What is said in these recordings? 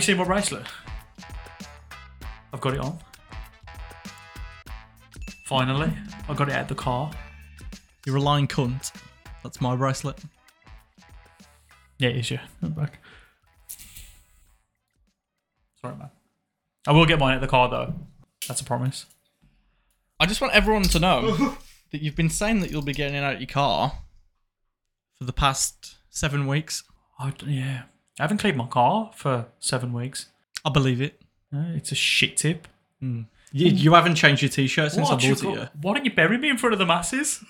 you seen my bracelet? I've got it on. Finally, I got it out the car. You're a lying cunt. That's my bracelet. Yeah, it is. Yeah, I'm back. Sorry, man. I will get mine at the car though. That's a promise. I just want everyone to know that you've been saying that you'll be getting it out of your car for the past seven weeks. I, yeah, I haven't cleaned my car for seven weeks. I believe it. Uh, it's a shit tip. You, you haven't changed your t-shirt since What, I you bought it. got- Why don't you bury me in front of the masses?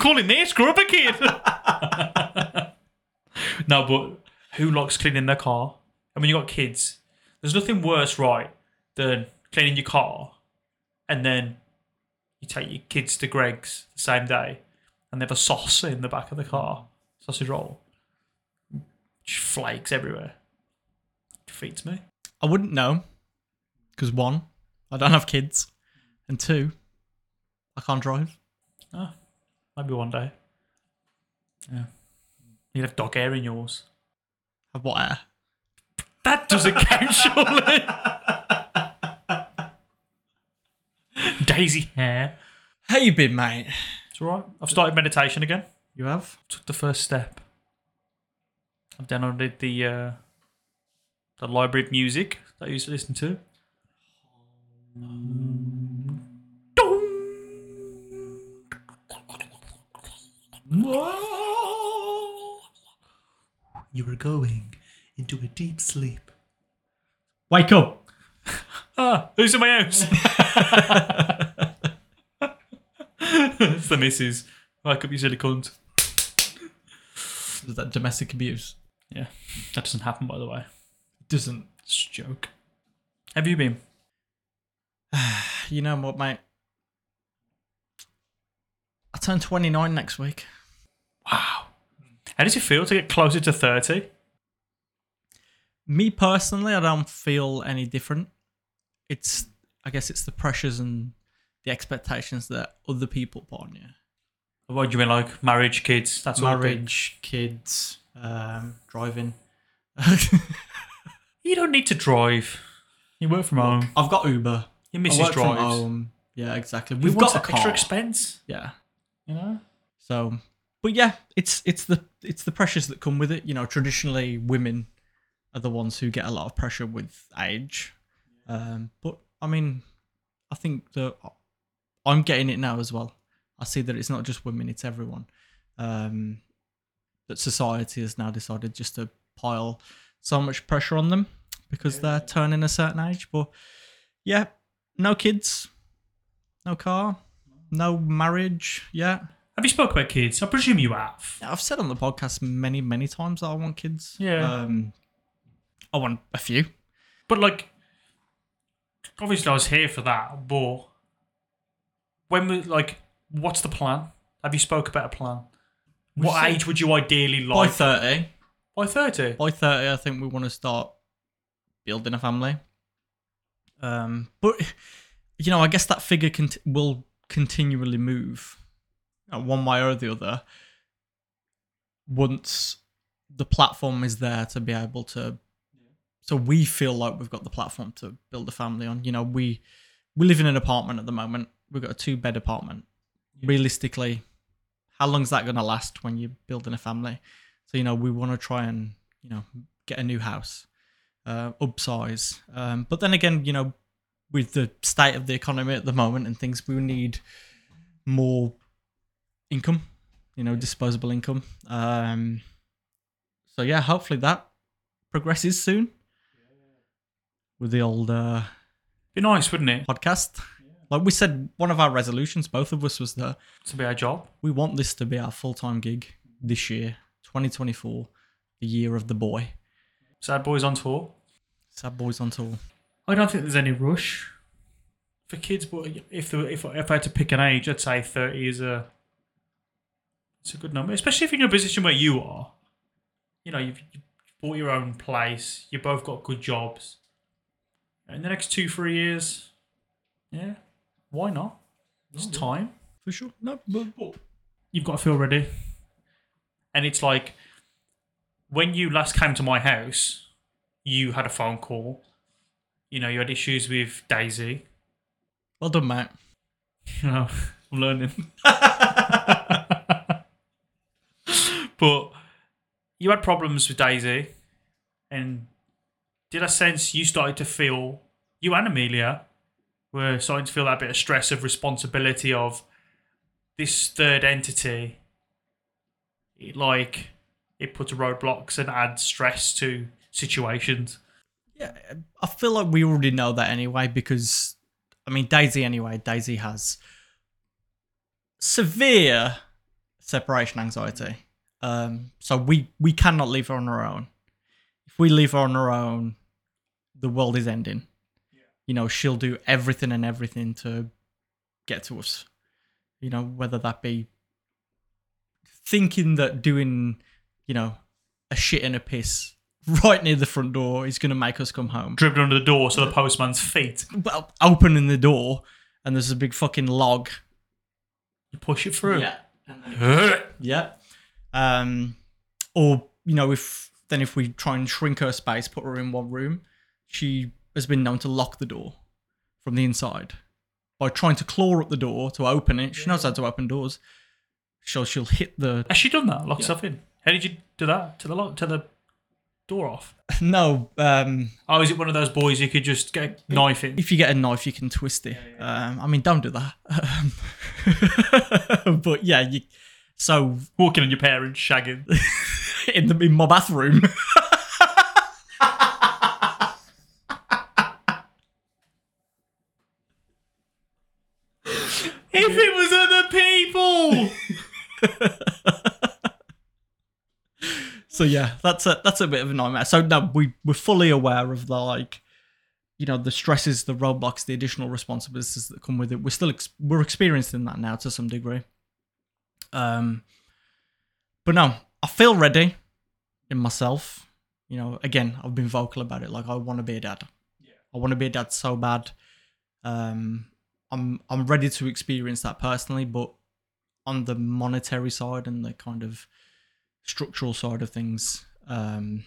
Calling me grow up, a scrubber kid. no, but who likes cleaning their car? I mean, you got kids. There's nothing worse, right, than cleaning your car and then you take your kids to Greggs the same day and they have a sauce in the back of the car, sausage roll. Flakes everywhere. Defeats me. I wouldn't know because one, I don't have kids, and two, I can't drive. Ah, maybe one day. Yeah. You'd have dog hair in yours. Have what air? That doesn't count, surely. Daisy hair. How you been, mate? It's all right. I've started meditation again. You have? Took the first step. I've downloaded the uh, the library of music that I used to listen to. You were going into a deep sleep. Wake up! Ah, who's in my house? it's the missus. Wake up, you silly cunt. Is that domestic abuse? Yeah, that doesn't happen, by the way. It doesn't. It's a joke. Have you been? You know what, mate? I turn 29 next week. Wow. How does it feel to get closer to 30? Me personally, I don't feel any different. It's, I guess, it's the pressures and the expectations that other people put on you. What do you mean, like marriage, kids, that sort of thing? Marriage, kids, um, driving. You don't need to drive. You work from home. I've got Uber. Your missus work from home. Yeah, exactly. We've We've got got a extra car. expense, Yeah. you know? So, but yeah, it's it's the it's the pressures that come with it. You know, traditionally women are the ones who get a lot of pressure with age. Um, but I mean, I think that I'm getting it now as well. I see that it's not just women; it's everyone. Um, that society has now decided just to pile so much pressure on them because they're turning a certain age. But yeah, no kids, no car, no marriage. Yeah, Have you spoke about kids? I presume you have. I've said on the podcast many, many times that I want kids. Yeah. Um, I want a few. But like, obviously, I was here for that. But when we like, what's the plan? Have you spoke about a plan? What age would you ideally like? By like? 30, By thirty. by 30, I think we want to start building a family. Um, but, you know, I guess that figure cont- will continually move uh, one way or the other once the platform is there to be able to so we feel like we've got the platform to build a family on you know we we live in an apartment at the moment we've got a two bed apartment realistically how long is that going to last when you're building a family? So you know we want to try and you know get a new house uh, upsize. Um, but then again you know with the state of the economy at the moment and things we need more income you know disposable income. Um, so yeah hopefully that progresses soon with the old uh, Be nice, wouldn't it? podcast like we said one of our resolutions both of us was that To be our job. we want this to be our full-time gig this year 2024 the year of the boy Sad boys on tour. sad boys on tour I don't think there's any rush for kids, but if the, if if I had to pick an age, I'd say thirty is a it's a good number, especially if you're in a position where you are. You know, you've, you've bought your own place. You both got good jobs. In the next two three years, yeah, why not? It's time. for sure no but, You've got to feel ready. And it's like when you last came to my house, you had a phone call. You know, you had issues with Daisy. Well done, mate. You know, I'm learning. but you had problems with Daisy, and did I sense you started to feel you and Amelia were starting to feel that bit of stress of responsibility of this third entity. It, like it puts roadblocks and adds stress to situations. Yeah, I feel like we already know that anyway because, I mean, Daisy anyway. Daisy has severe separation anxiety. Um, so we we cannot leave her on her own. If we leave her on her own, the world is ending. You know, she'll do everything and everything to get to us. You know, whether that be thinking that doing, you know, a shit and a piss right near the front door is going to make us come home. Dribbling under the door so the postman's feet. Well, opening the door and there's a big fucking log. You push it through. Yeah. Yeah. Um, or you know, if then if we try and shrink her space, put her in one room, she has been known to lock the door from the inside by trying to claw up the door to open it. She knows how to open doors. So she'll hit the Has she done that? Lock Yeah. herself in. How did you do that to the lock to the door off? no. Um, Oh, is it one of those boys you could just get a knife in? if you get a knife, you can twist it. Um, I mean, don't do that. Um, but yeah, you. So Walking on your parents, shagging. in the in my bathroom. if it was other people. so yeah, that's a that's a bit of a nightmare. So no, we we're fully aware of the like, you know, the stresses, the roadblocks, the additional responsibilities that come with it. We're still ex- we're experiencing that now to some degree. Um, but no, I feel ready in myself. You know, again, I've been vocal about it. Like I want to be a dad. Yeah. I want to be a dad so bad. Um, I'm I'm ready to experience that personally, but on the monetary side and the kind of structural side of things, um,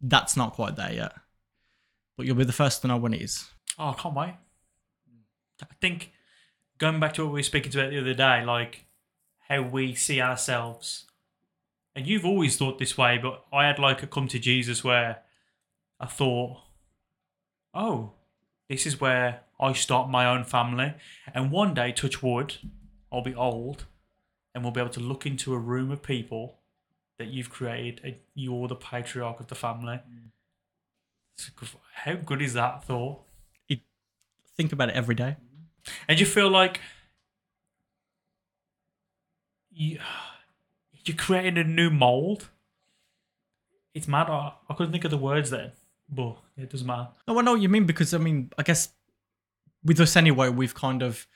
that's not quite there yet. But you'll be the first to know when it is. Oh, I can't wait. I think going back to what we were speaking about the other day, like how we see ourselves. And you've always thought this way, but I had like a come to Jesus where I thought, oh, this is where I start my own family. And one day, touch wood, I'll be old and we'll be able to look into a room of people that you've created you're the patriarch of the family. Good- How good is that thought? Think about it every day. And you feel like you, you're creating a new mold. It's mad. I, I couldn't think of the words then, but it doesn't matter. No, I know what you mean because I mean, I guess with us anyway, we've kind of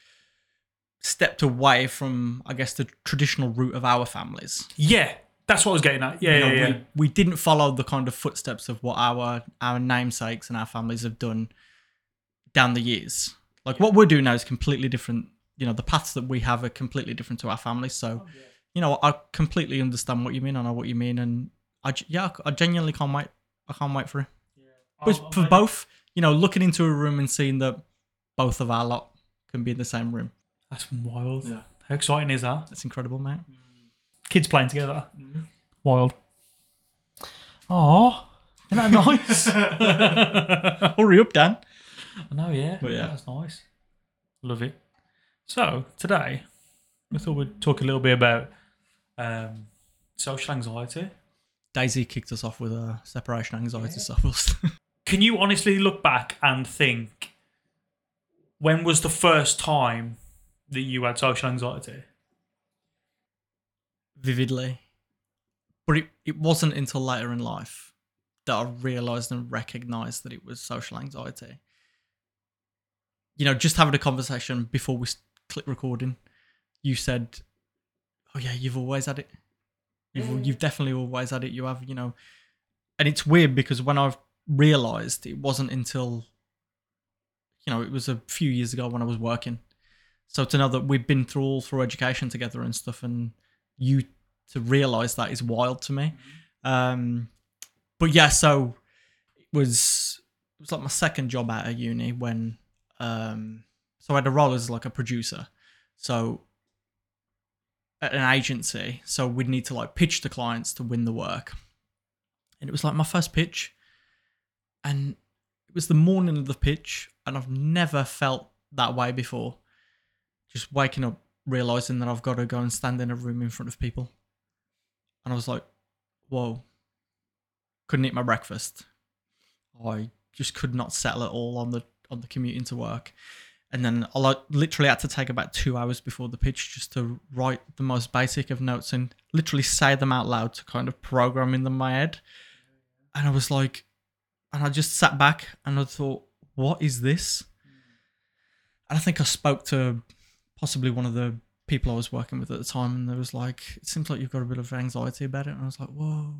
stepped away from, I guess, the traditional route of our families. Yeah, that's what I was getting at. Yeah, you know, yeah, yeah. we, we didn't follow the kind of footsteps of what our our namesakes and our families have done down the years. Like what we're doing now is completely different. You know, the paths that we have are completely different to our families. So, oh, you know, I completely understand what you mean. I know what you mean, and I g- yeah, I genuinely can't wait. I can't wait for it. But oh, for both, you know, looking into a room and seeing that both of our lot can be in the same room. That's wild. How exciting is that? That's incredible, mate. Kids playing together. Wild. Oh, isn't that nice? Hurry up, Dan. I know, yeah. But yeah. That's nice. Love it. So, today, I thought we'd talk a little bit about um, social anxiety. Daisy kicked us off with a separation anxiety cycles. Can you honestly look back and think when was the first time that you had social anxiety? vividly. But it, it wasn't until later in life that I realized and recognized that it was social anxiety. You know, just having a conversation before we click recording, you said, "Oh yeah, you've always had it. You've mm. you've definitely always had it. You have, you know." And it's weird because when I've realized it wasn't until you know, it was a few years ago when I was working. So to know that we've been through all through education together and stuff and you to realize that is wild to me. Um, but yeah, so it was it was like my second job out of uni when um so I had a role as like a producer. So at an agency, so we'd need to like pitch the clients to win the work. And it was like my first pitch. And it was the morning of the pitch, and I've never felt that way before. Just waking up, realizing that I've got to go and stand in a room in front of people. And I was like, whoa. Couldn't eat my breakfast. I just could not settle at all on the on the commute into work. And then I like literally had to take about two hours before the pitch just to write the most basic of notes and literally say them out loud to kind of program in my head. And I was like, and I just sat back and I thought, what is this? And I think I spoke to possibly one of the people I was working with at the time, and there was like, it seems like you've got a bit of anxiety about it. And I was like, whoa.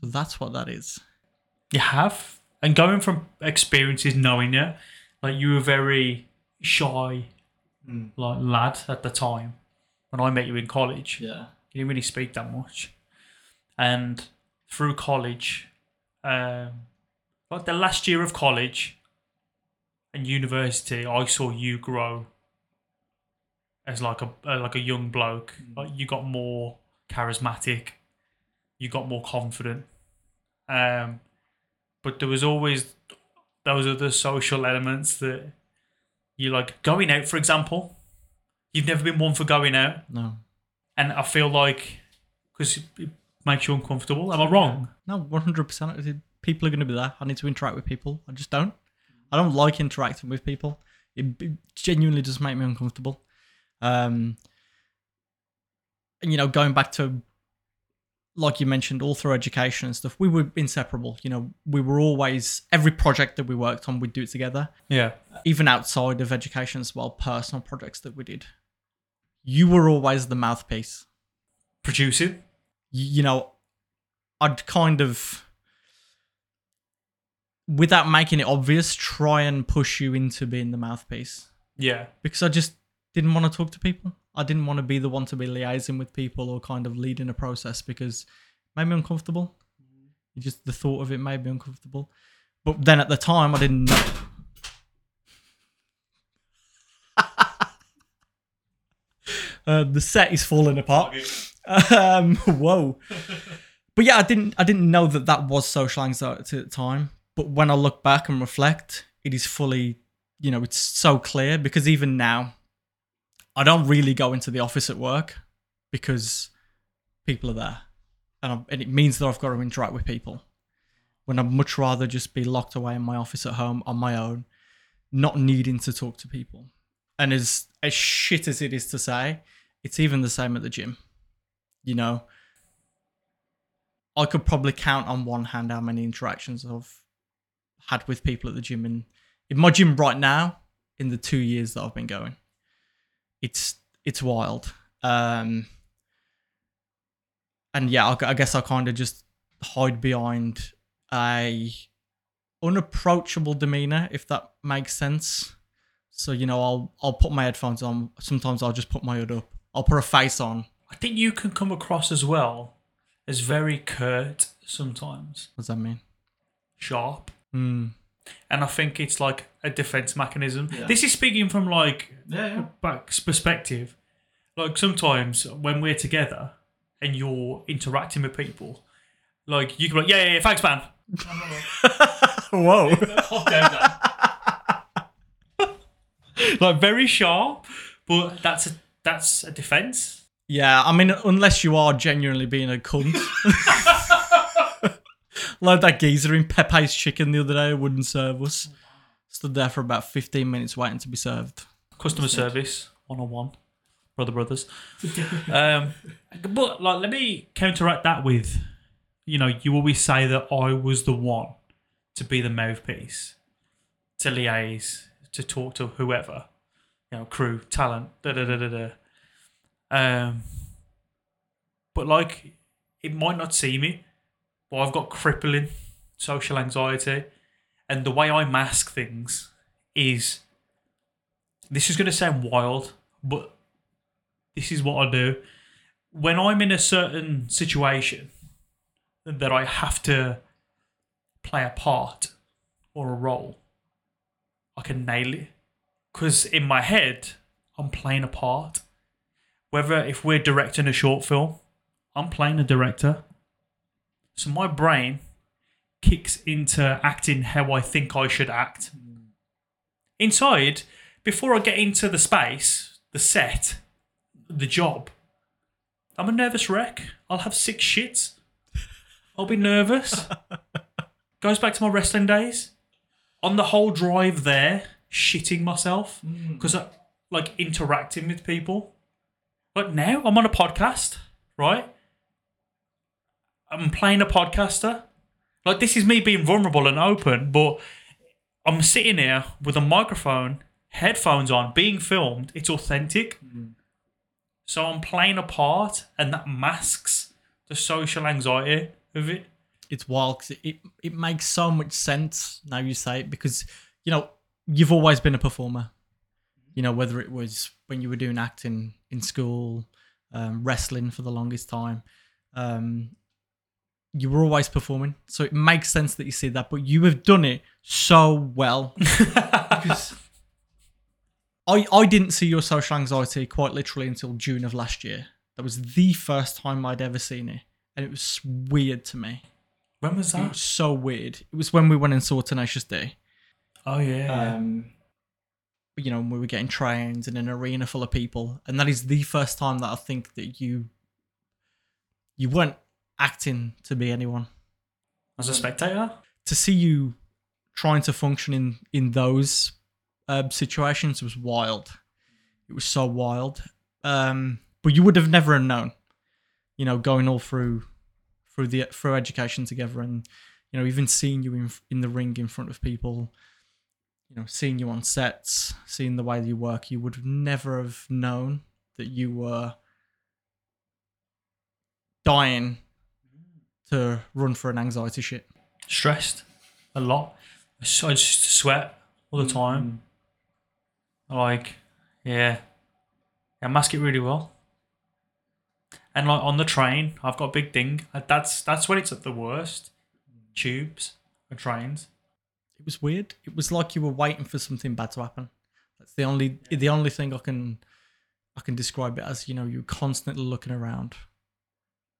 So that's what that is. You have, and going from experiences, knowing it, like you were very shy, like lad at the time when I met you in college. Yeah. You didn't really speak that much, and through college, um, like the last year of college and university, I saw you grow as like a uh, like a young bloke. Like you got more charismatic, you got more confident. Um, but there was always those other social elements that you like going out, for example. You've never been one for going out, No. and I feel like because it makes you uncomfortable. Am I wrong? No, 100%. People are going to be there. I need to interact with people. I just don't. I don't like interacting with people. It, it genuinely does make me uncomfortable. Um, and, you know, going back to, like you mentioned, all through education and stuff, we were inseparable. You know, we were always, every project that we worked on, we'd do it together. Yeah. Even outside of education as well, personal projects that we did. You were always the mouthpiece. Producing. you know, I'd kind of, without making it obvious, try and push you into being the mouthpiece Yeah. because I just didn't want to talk to people. I didn't want to be the one to be liaising with people or kind of leading a process because it made me uncomfortable. It Just the thought of it made me uncomfortable. But then at the time, I didn't know. uh, the set is falling apart. Um, whoa. but yeah, I didn't I didn't know that that was social anxiety at the time. But when I look back and reflect, it is fully, you know, it's so clear because even now, I don't really go into the office at work because people are there, and, I, and it means that I've got to interact with people. When I'd much rather just be locked away in my office at home on my own, not needing to talk to people. And as as shit as it is to say, it's even the same at the gym. You know, I could probably count on one hand how many interactions I've had with people at the gym. And in my gym right now, in the two years that I've been going, it's it's wild. Um, and yeah, I, I guess I kind of just hide behind a unapproachable demeanor, if that makes sense. So you know, I'll I'll put my headphones on. Sometimes I'll just put my hood up. I'll put a face on. I think you can come across as well as very curt sometimes, What does that mean? sharp. Hmm. And I think it's like a defense mechanism. Yeah. This is speaking from like Yeah, yeah. back perspective. Like sometimes when we're together and you're interacting with people, like you can be like, yeah, yeah, yeah thanks, man. Whoa. like very sharp, but that's a that's a defense. Yeah, I mean, unless you are genuinely being a cunt. like that geezer in Pepe's Chicken the other day wouldn't serve us. Stood there for about 15 minutes waiting to be served. Customer service one on one, brother brothers. um, but like, let me counteract that with, you know, you always say that I was the one to be the mouthpiece, to liaise, to talk to whoever, you know, crew, talent, da da da da da. Um, but like, it might not seem it, but I've got crippling social anxiety, and the way I mask things is this is going to sound wild, but this is what I do. When I'm in a certain situation that I have to play a part or a role, I can nail it. Because in my head, I'm playing a part. Whether if we're directing a short film, I'm playing a director. So my brain kicks into acting how I think I should act. Inside, before I get into the space, the set, the job, I'm a nervous wreck. I'll have six shits. I'll be nervous. Goes back to my wrestling days. On the whole drive there, shitting myself mm. because I like interacting with people. But now I'm on a podcast, right? I'm playing a podcaster. Like this is me being vulnerable and open, but I'm sitting here with a microphone, headphones on, being filmed. It's authentic. So I'm playing a part, and that masks the social anxiety of it. it's wild 'cause it, it it makes so much sense now you say it because you know you've always been a performer you know whether it was when you were doing acting in school um, wrestling for the longest time um, you were always performing so it makes sense that you see that but you have done it so well because I, I didn't see your social anxiety quite literally until June of last year. That was the first time I'd ever seen it. And it was weird to me. When was It that? was so weird. It was when we went and saw Tenacious D. Oh yeah. Um, you know, we were getting trained in an arena full of people, and that is the first time that I think that you you weren't acting to be anyone. As a spectator. To see you trying to function in in those uh, situations was wild. It was so wild. Um, but you would have never known, you know, going all through through the through education together, and you know, even seeing you in in the ring in front of people, you know, seeing you on sets, seeing the way you work, you would have never have known that you were dying to run for an anxiety shit. Stressed. A lot. I just sweat all the time. Like, yeah. I mask it really well. And like on the train, I've got a big ding. Uh, That's that's when it's at the worst. Tubes or trains. It was weird. It was like you were waiting for something bad to happen. That's the only the only thing I can I can describe it as. You know, you're constantly looking around,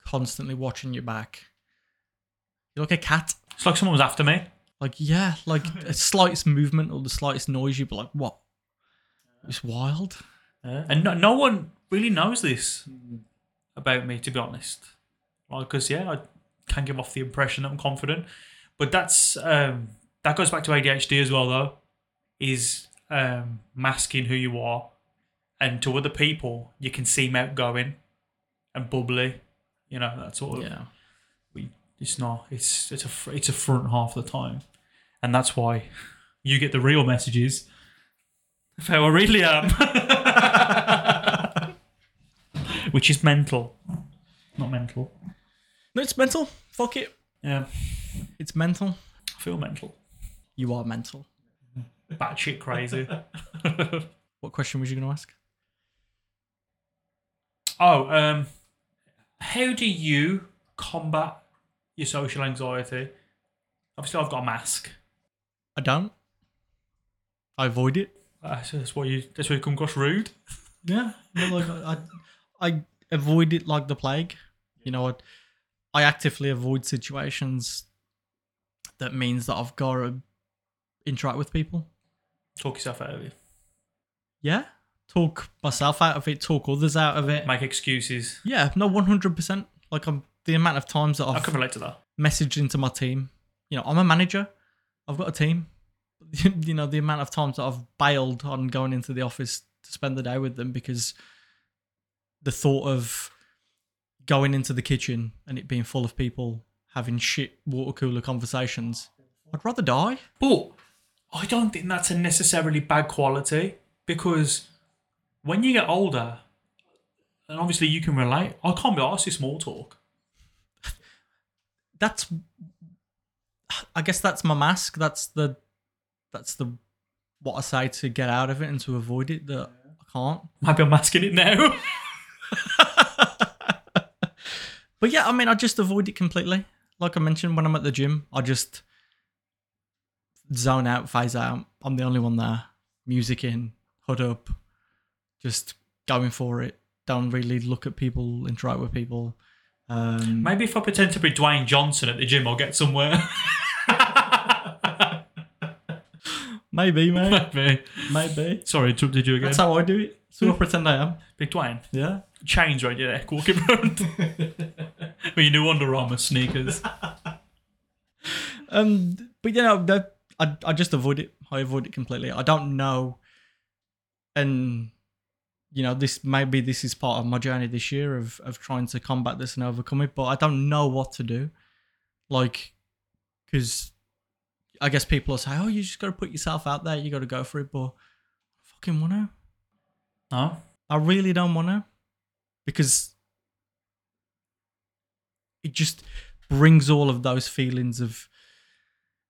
constantly watching your back. You're like a cat. It's like someone was after me. Like yeah, like a slightest movement or the slightest noise, you'd be like, "What?" It's wild. Yeah. And no, no one really knows this about me, to be honest. Because yeah, I can give off the impression that I'm confident, but that's um, that goes back to ADHD as well, though. Is um, masking who you are, and to other people, you can seem outgoing and bubbly. You know that sort of. Yeah. It's not. It's it's a it's a front half the time, and that's why you get the real messages of how I really am, which is mental, not mental. No, it's mental. Fuck it. Yeah, It's mental. I feel mental, You are mental. batshit crazy. What question was you going to ask? oh, um, how do you combat your social anxiety? Obviously, I've got a mask. I don't. I avoid it. Uh, so that's why you. That's why you come across rude. Yeah, no, like I, I, avoid it like the plague. You know, I, I actively avoid situations that means that I've got to interact with people. Talk yourself out of it. Yeah, talk myself out of it, talk others out of it. Make excuses. Yeah, no, one hundred percent. Like I'm the amount of times that I I've can relate to that. messaged into my team. You know, I'm a manager. I've got a team. you know, the amount of times that I've bailed on going into the office to spend the day with them because the thought of going into the kitchen and it being full of people having shit water cooler conversations, I'd rather die. But I don't think that's a necessarily bad quality because when you get older, and obviously you can relate, I can't be asked to small talk. That's, I guess that's my mask. That's the, that's the, what I say to get out of it and to avoid it. That I can't. Maybe I'm masking it now. But yeah, I mean, I just avoid it completely. Like I mentioned, when I'm at the gym, I just zone out, phase out. I'm the only one there. Music in, hood up, just going for it. Don't really look at people, interact with people. Um, Maybe if I pretend to be Dwayne Johnson at the gym, I'll get somewhere. maybe, mate. Maybe. maybe. Sorry, interrupted you again. That's how I do it. So I pretend I am. Big Dwayne. Yeah. Chains right your neck, walking around. with your new Under Armour sneakers. Um, but you know, I I just avoid it. I avoid it completely. I don't know, and you know, this maybe this is part of my journey this year of of trying to combat this and overcome it. But I don't know what to do, like, because I guess people will say, "Oh, you just got to put yourself out there. You got to go for it." But I fucking want to. No? I really don't want to, because it just brings all of those feelings of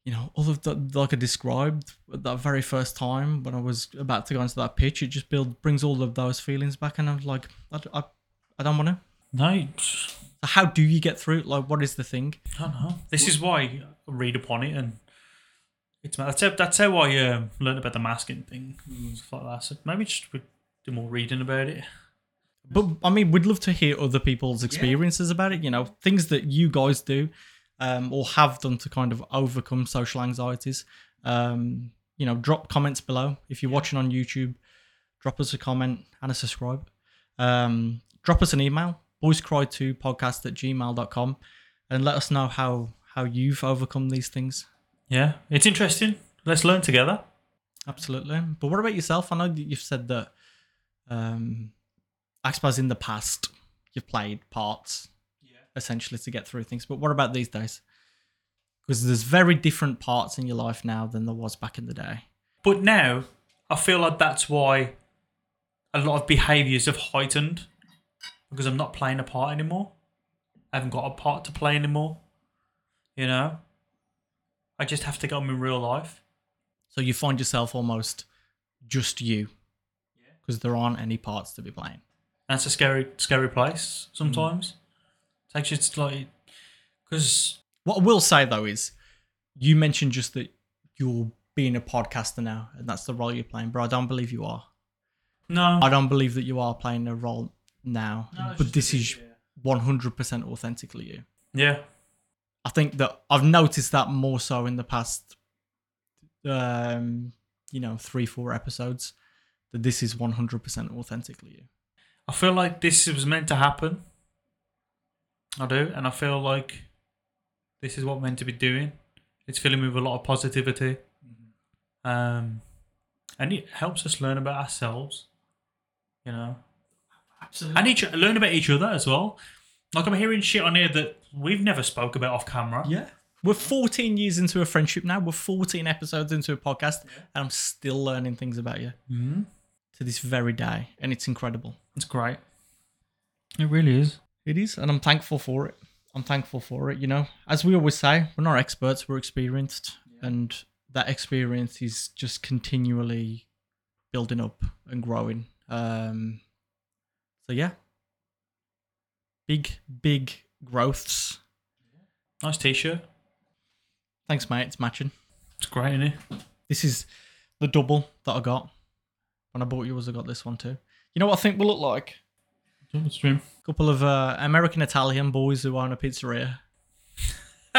you know, all of the like I described that very first time when I was about to go into that pitch, it just build brings all of those feelings back, and I'm like, I, I, I don't want to. No. How do you get through? Like, what is the thing? I don't know. This is why I read upon it and it's that's how, that's how I um, learned about the masking thing and stuff like that. So maybe just do more reading about it. But I mean, we'd love to hear other people's experiences about it. You know, things that you guys do um, or have done to kind of overcome social anxieties. Um, you know, drop comments below if you're watching on YouTube. Drop us a comment and a subscribe. Um, drop us an email, boyscrytoopodcast at gmail.com, and let us know how how you've overcome these things. Yeah, it's interesting. Let's learn together. Absolutely. But what about yourself? I know that you've said that, um, I suppose in the past you've played parts, essentially to get through things. But what about these days? Because there's very different parts in your life now than there was back in the day. But now I feel like that's why a lot of behaviours have heightened because I'm not playing a part anymore. I haven't got a part to play anymore. You know, I just have to get on in real life. So you find yourself almost just you, because there aren't any parts to be playing. That's a scary, scary place sometimes. Actually it's like because What I will say though is, you mentioned just that you're being a podcaster now, and that's the role you're playing. But I don't believe you are. no, I don't believe that you are playing a role now. but this is 100% authentically you. yeah, I think that I've noticed that more so in the past, um, you know, three, four episodes, that this is 100% authentically you. I feel like this was meant to happen. I do, and I feel like this is what I'm meant to be doing. It's filling me with a lot of positivity, um, and it helps us learn about ourselves. You know, Absolutely. and each learn about each other as well. Like I'm hearing shit on here that we've never spoke about off camera. Yeah. We're 14 years into a friendship now. We're 14 episodes into a podcast, and I'm still learning things about you mm to this very day, and it's incredible. It's great. It really is. It is, and I'm thankful for it. I'm thankful for it. You know, as we always say, we're not experts, we're experienced, and that experience is just continually building up and growing. Um, so yeah, big, big growths. Nice t-shirt. Thanks, mate. It's matching. It's great, isn't it? This is the double that I got when I bought yours. I got this one too. You know what I think will look like? Stream. couple of uh, American Italian boys who own a pizzeria.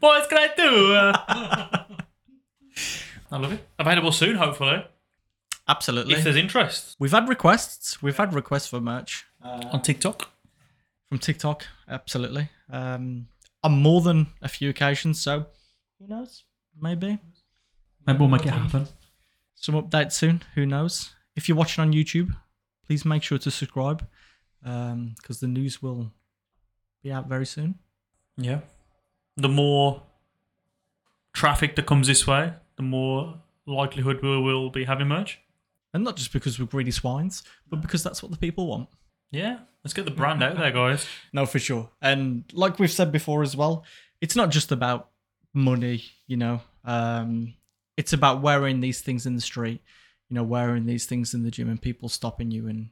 Boys, can I do? Uh... I love it. Available soon, hopefully. Absolutely. If there's interest We've had requests. We've had requests for merch on TikTok. from TikTok. Absolutely. Um, on more than a few occasions. So who knows? Maybe Maybe we'll make it happen. some updates soon. Who knows? If you're watching on YouTube, please make sure to subscribe because the news will be out very soon. Yeah. The more traffic that comes this way, the more likelihood we will be having merch. And not just because we're greedy swines, but because that's what the people want. Yeah. Let's get the brand out there, guys. No, for sure. And like we've said before as well, it's not just about money, you know. Um, it's about wearing these things in the street, you know, wearing these things in the gym and people stopping you and,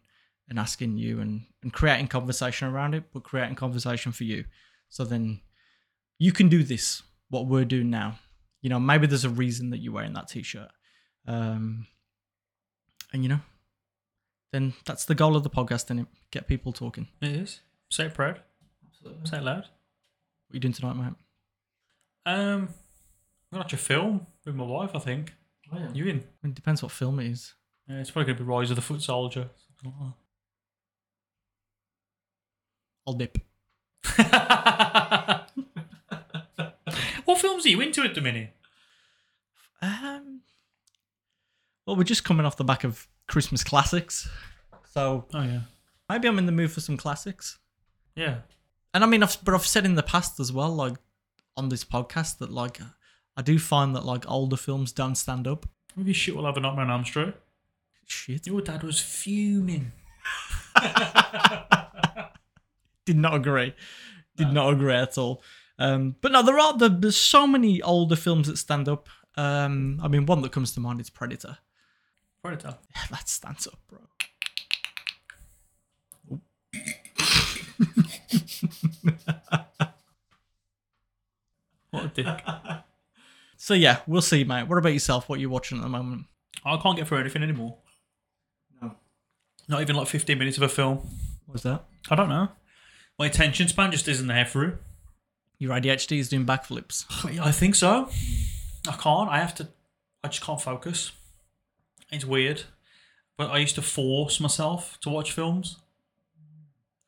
and asking you and, and creating conversation around it, but creating conversation for you. So then you can do this, what we're doing now. You know, maybe there's a reason that you're wearing that t-shirt. Um, and you know, then that's the goal of the podcast, and it get people talking. It is. Say it proud. Absolutely. Say it loud. What are you doing tonight, mate? Um, I'm gonna watch a film with my wife. I think. You in? It depends what film it is. Yeah, it's probably gonna be Rise of the Foot Soldier. I'll dip. what films are you into at the minute? Um, well, we're just coming off the back of Christmas classics, so Oh yeah, maybe I'm in the mood for some classics. yeah. And I mean, I've but I've said in the past as well, like on this podcast, that like I do find that like older films don't stand up. Maybe shit will have a Nightmare on Elm Street. Shit, Your dad was fuming. did not agree. Did not agree at all. Um, but no, there are the, there's so many older films that stand up. Um, I mean, one that comes to mind is Predator. Predator. Yeah, that stands up, bro. What a dick. So yeah, we'll see, mate. What about yourself? What are you watching at the moment? I can't get through anything anymore. No. Not even like 15 minutes of a film. What's that? I don't know. My attention span just isn't there for it. Your ADHD is doing backflips. I think so. I can't. I have to. I just can't focus. It's weird. But I used to force myself to watch films.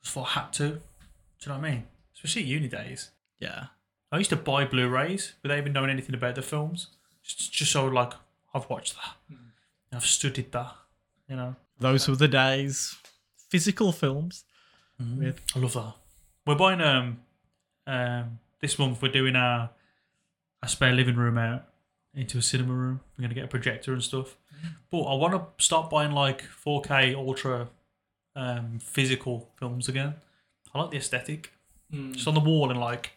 Just for I had to. Do you know what I mean? Especially uni days. Yeah. I used to buy Blu-rays without even knowing anything about the films. Just, just so like I've watched that. I've studied that. You know. Those were the days. Physical films. Weird. I love that. We're buying um um this month we're doing our a spare living room out into a cinema room. We're gonna get a projector and stuff. But I want to start buying like 4K ultra um physical films again. I like the aesthetic. Just on the wall and like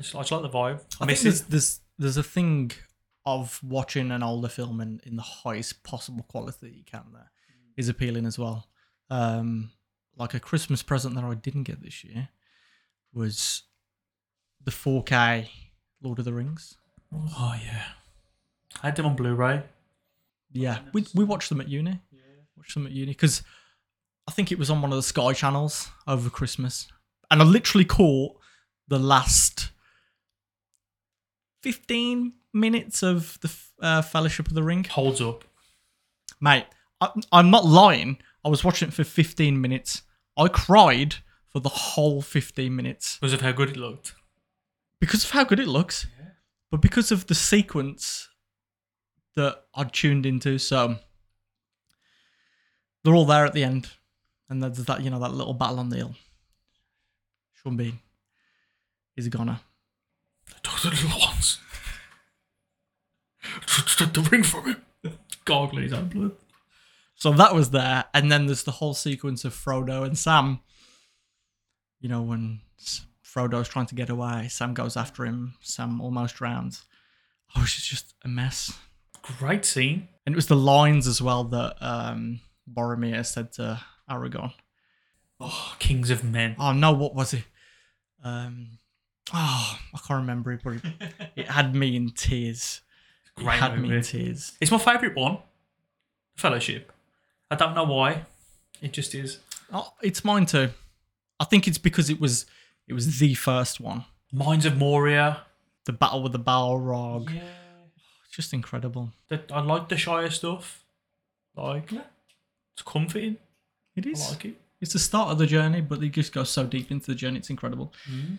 I just, I just like the vibe. I, I miss think it. there's, there's there's a thing of watching an older film in, in the highest possible quality that you can there is appealing as well. Um, like a Christmas present that I didn't get this year was the 4K Lord of the Rings. Oh yeah. I had them on Blu-ray. Yeah, we we watched them at uni. Yeah, watched them at uni because I think it was on one of the Sky channels over Christmas, and I literally caught the last fifteen minutes of the uh, Fellowship of the Ring. Holds up. Mate, I, I'm not lying. I was watching it for 15 minutes. I cried for the whole 15 minutes Because of how good it looked. because of how good it looks, but because of the sequence that I tuned into. So they're all there at the end, and there's that you know that little battle on the hill. Sean Bean is a goner. Those are the little ones. The ring from him. Gargling his own blood. So that was there, and then there's the whole sequence of Frodo and Sam. You know when Frodo's trying to get away, Sam goes after him. Sam almost drowns. Oh, it's just a mess. Great scene. And it was the lines as well that um, Boromir said to Aragorn. Oh, Kings of Men. Oh no, what was it? Um, oh, I can't remember it, but it, it had me in tears. It Great had me in tears. It's my favourite one. Fellowship. I don't know why. It just is. Oh, it's mine too. I think it's because it was it was the first one. Mines of Moria. The battle with the Balrog. Yeah. It's just incredible. The, I like the Shire stuff. Like, it's comforting. It I is. like it. It's the start of the journey, but they just go so deep into the journey. It's incredible. Mm.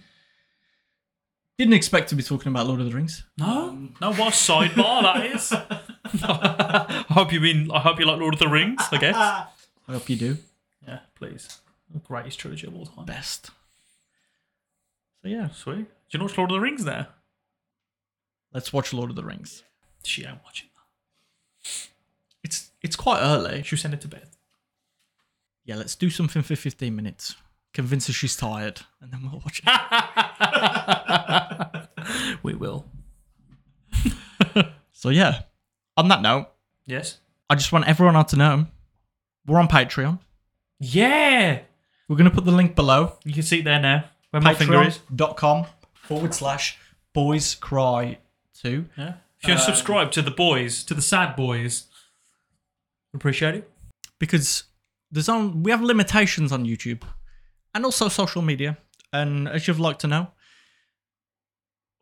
Didn't expect to be talking about Lord of the Rings. No, no, what a sidebar that is. I hope you mean. I hope you like Lord of the Rings. I guess. I hope you do. Yeah, please. The greatest trilogy of all time. Best. So yeah, Sweet. Do you know what's Lord of the Rings there? let's watch Lord of the Rings. She ain't watching that. It's it's quite early. She'll send it to bed. Yeah, let's do something for 15 minutes. Convince her she's tired, and then we'll watch it. we will. so yeah, on that note, Yes. I just want everyone out to know we're on Patreon. Yeah. We're going to put the link below. You can see it there now. Where my finger is. dot com forward slash boys cry too. Yeah. If you Um, subscribe to the boys, to the sad boys, appreciate it. because there's on we have limitations on YouTube and also social media. And as you've liked to know,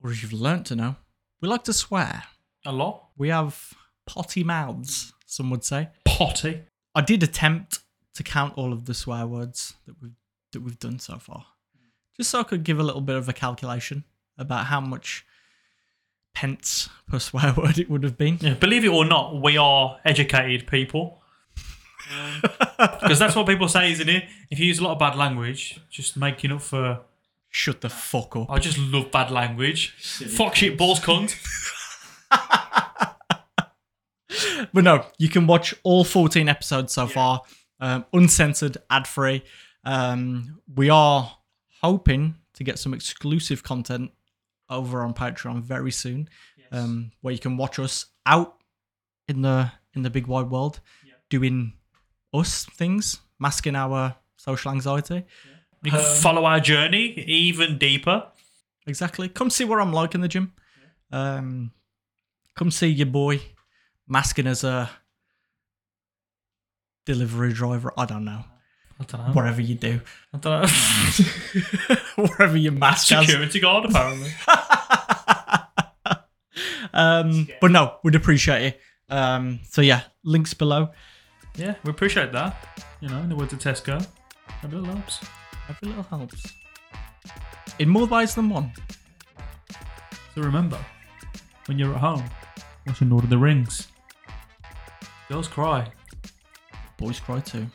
or as you've learnt to know, we like to swear. A lot. We have potty mouths, some would say. Potty. I did attempt to count all of the swear words that we've that we've done so far, just so I could give a little bit of a calculation about how much pence per swear word it would have been. Yeah, believe it or not, we are educated people. Because that's what people say, isn't it? If you use a lot of bad language, just making up for. Shut the fuck up. I just love bad language. Fuck shit, balls, cunt. But no, you can watch all 14 episodes so far, um, uncensored, ad free. Um, we are hoping to get some exclusive content over on Patreon very soon, um, where you can watch us out in the in the big wide world doing us things, masking our social anxiety. You can follow our journey even deeper. Exactly. Come see what I'm like in the gym. Um, come see your boy masking as a delivery driver. I don't know. I don't know. Whatever you do, I don't know. wherever you mask as. Security guard, apparently. um, but no, we'd appreciate it. Um, so yeah, links below. Yeah, we appreciate that. You know, in the words of Tesco, every little helps. Every little helps. In more ways than one. So remember, when you're at home, watching Lord of the Rings, girls cry. Boys cry too.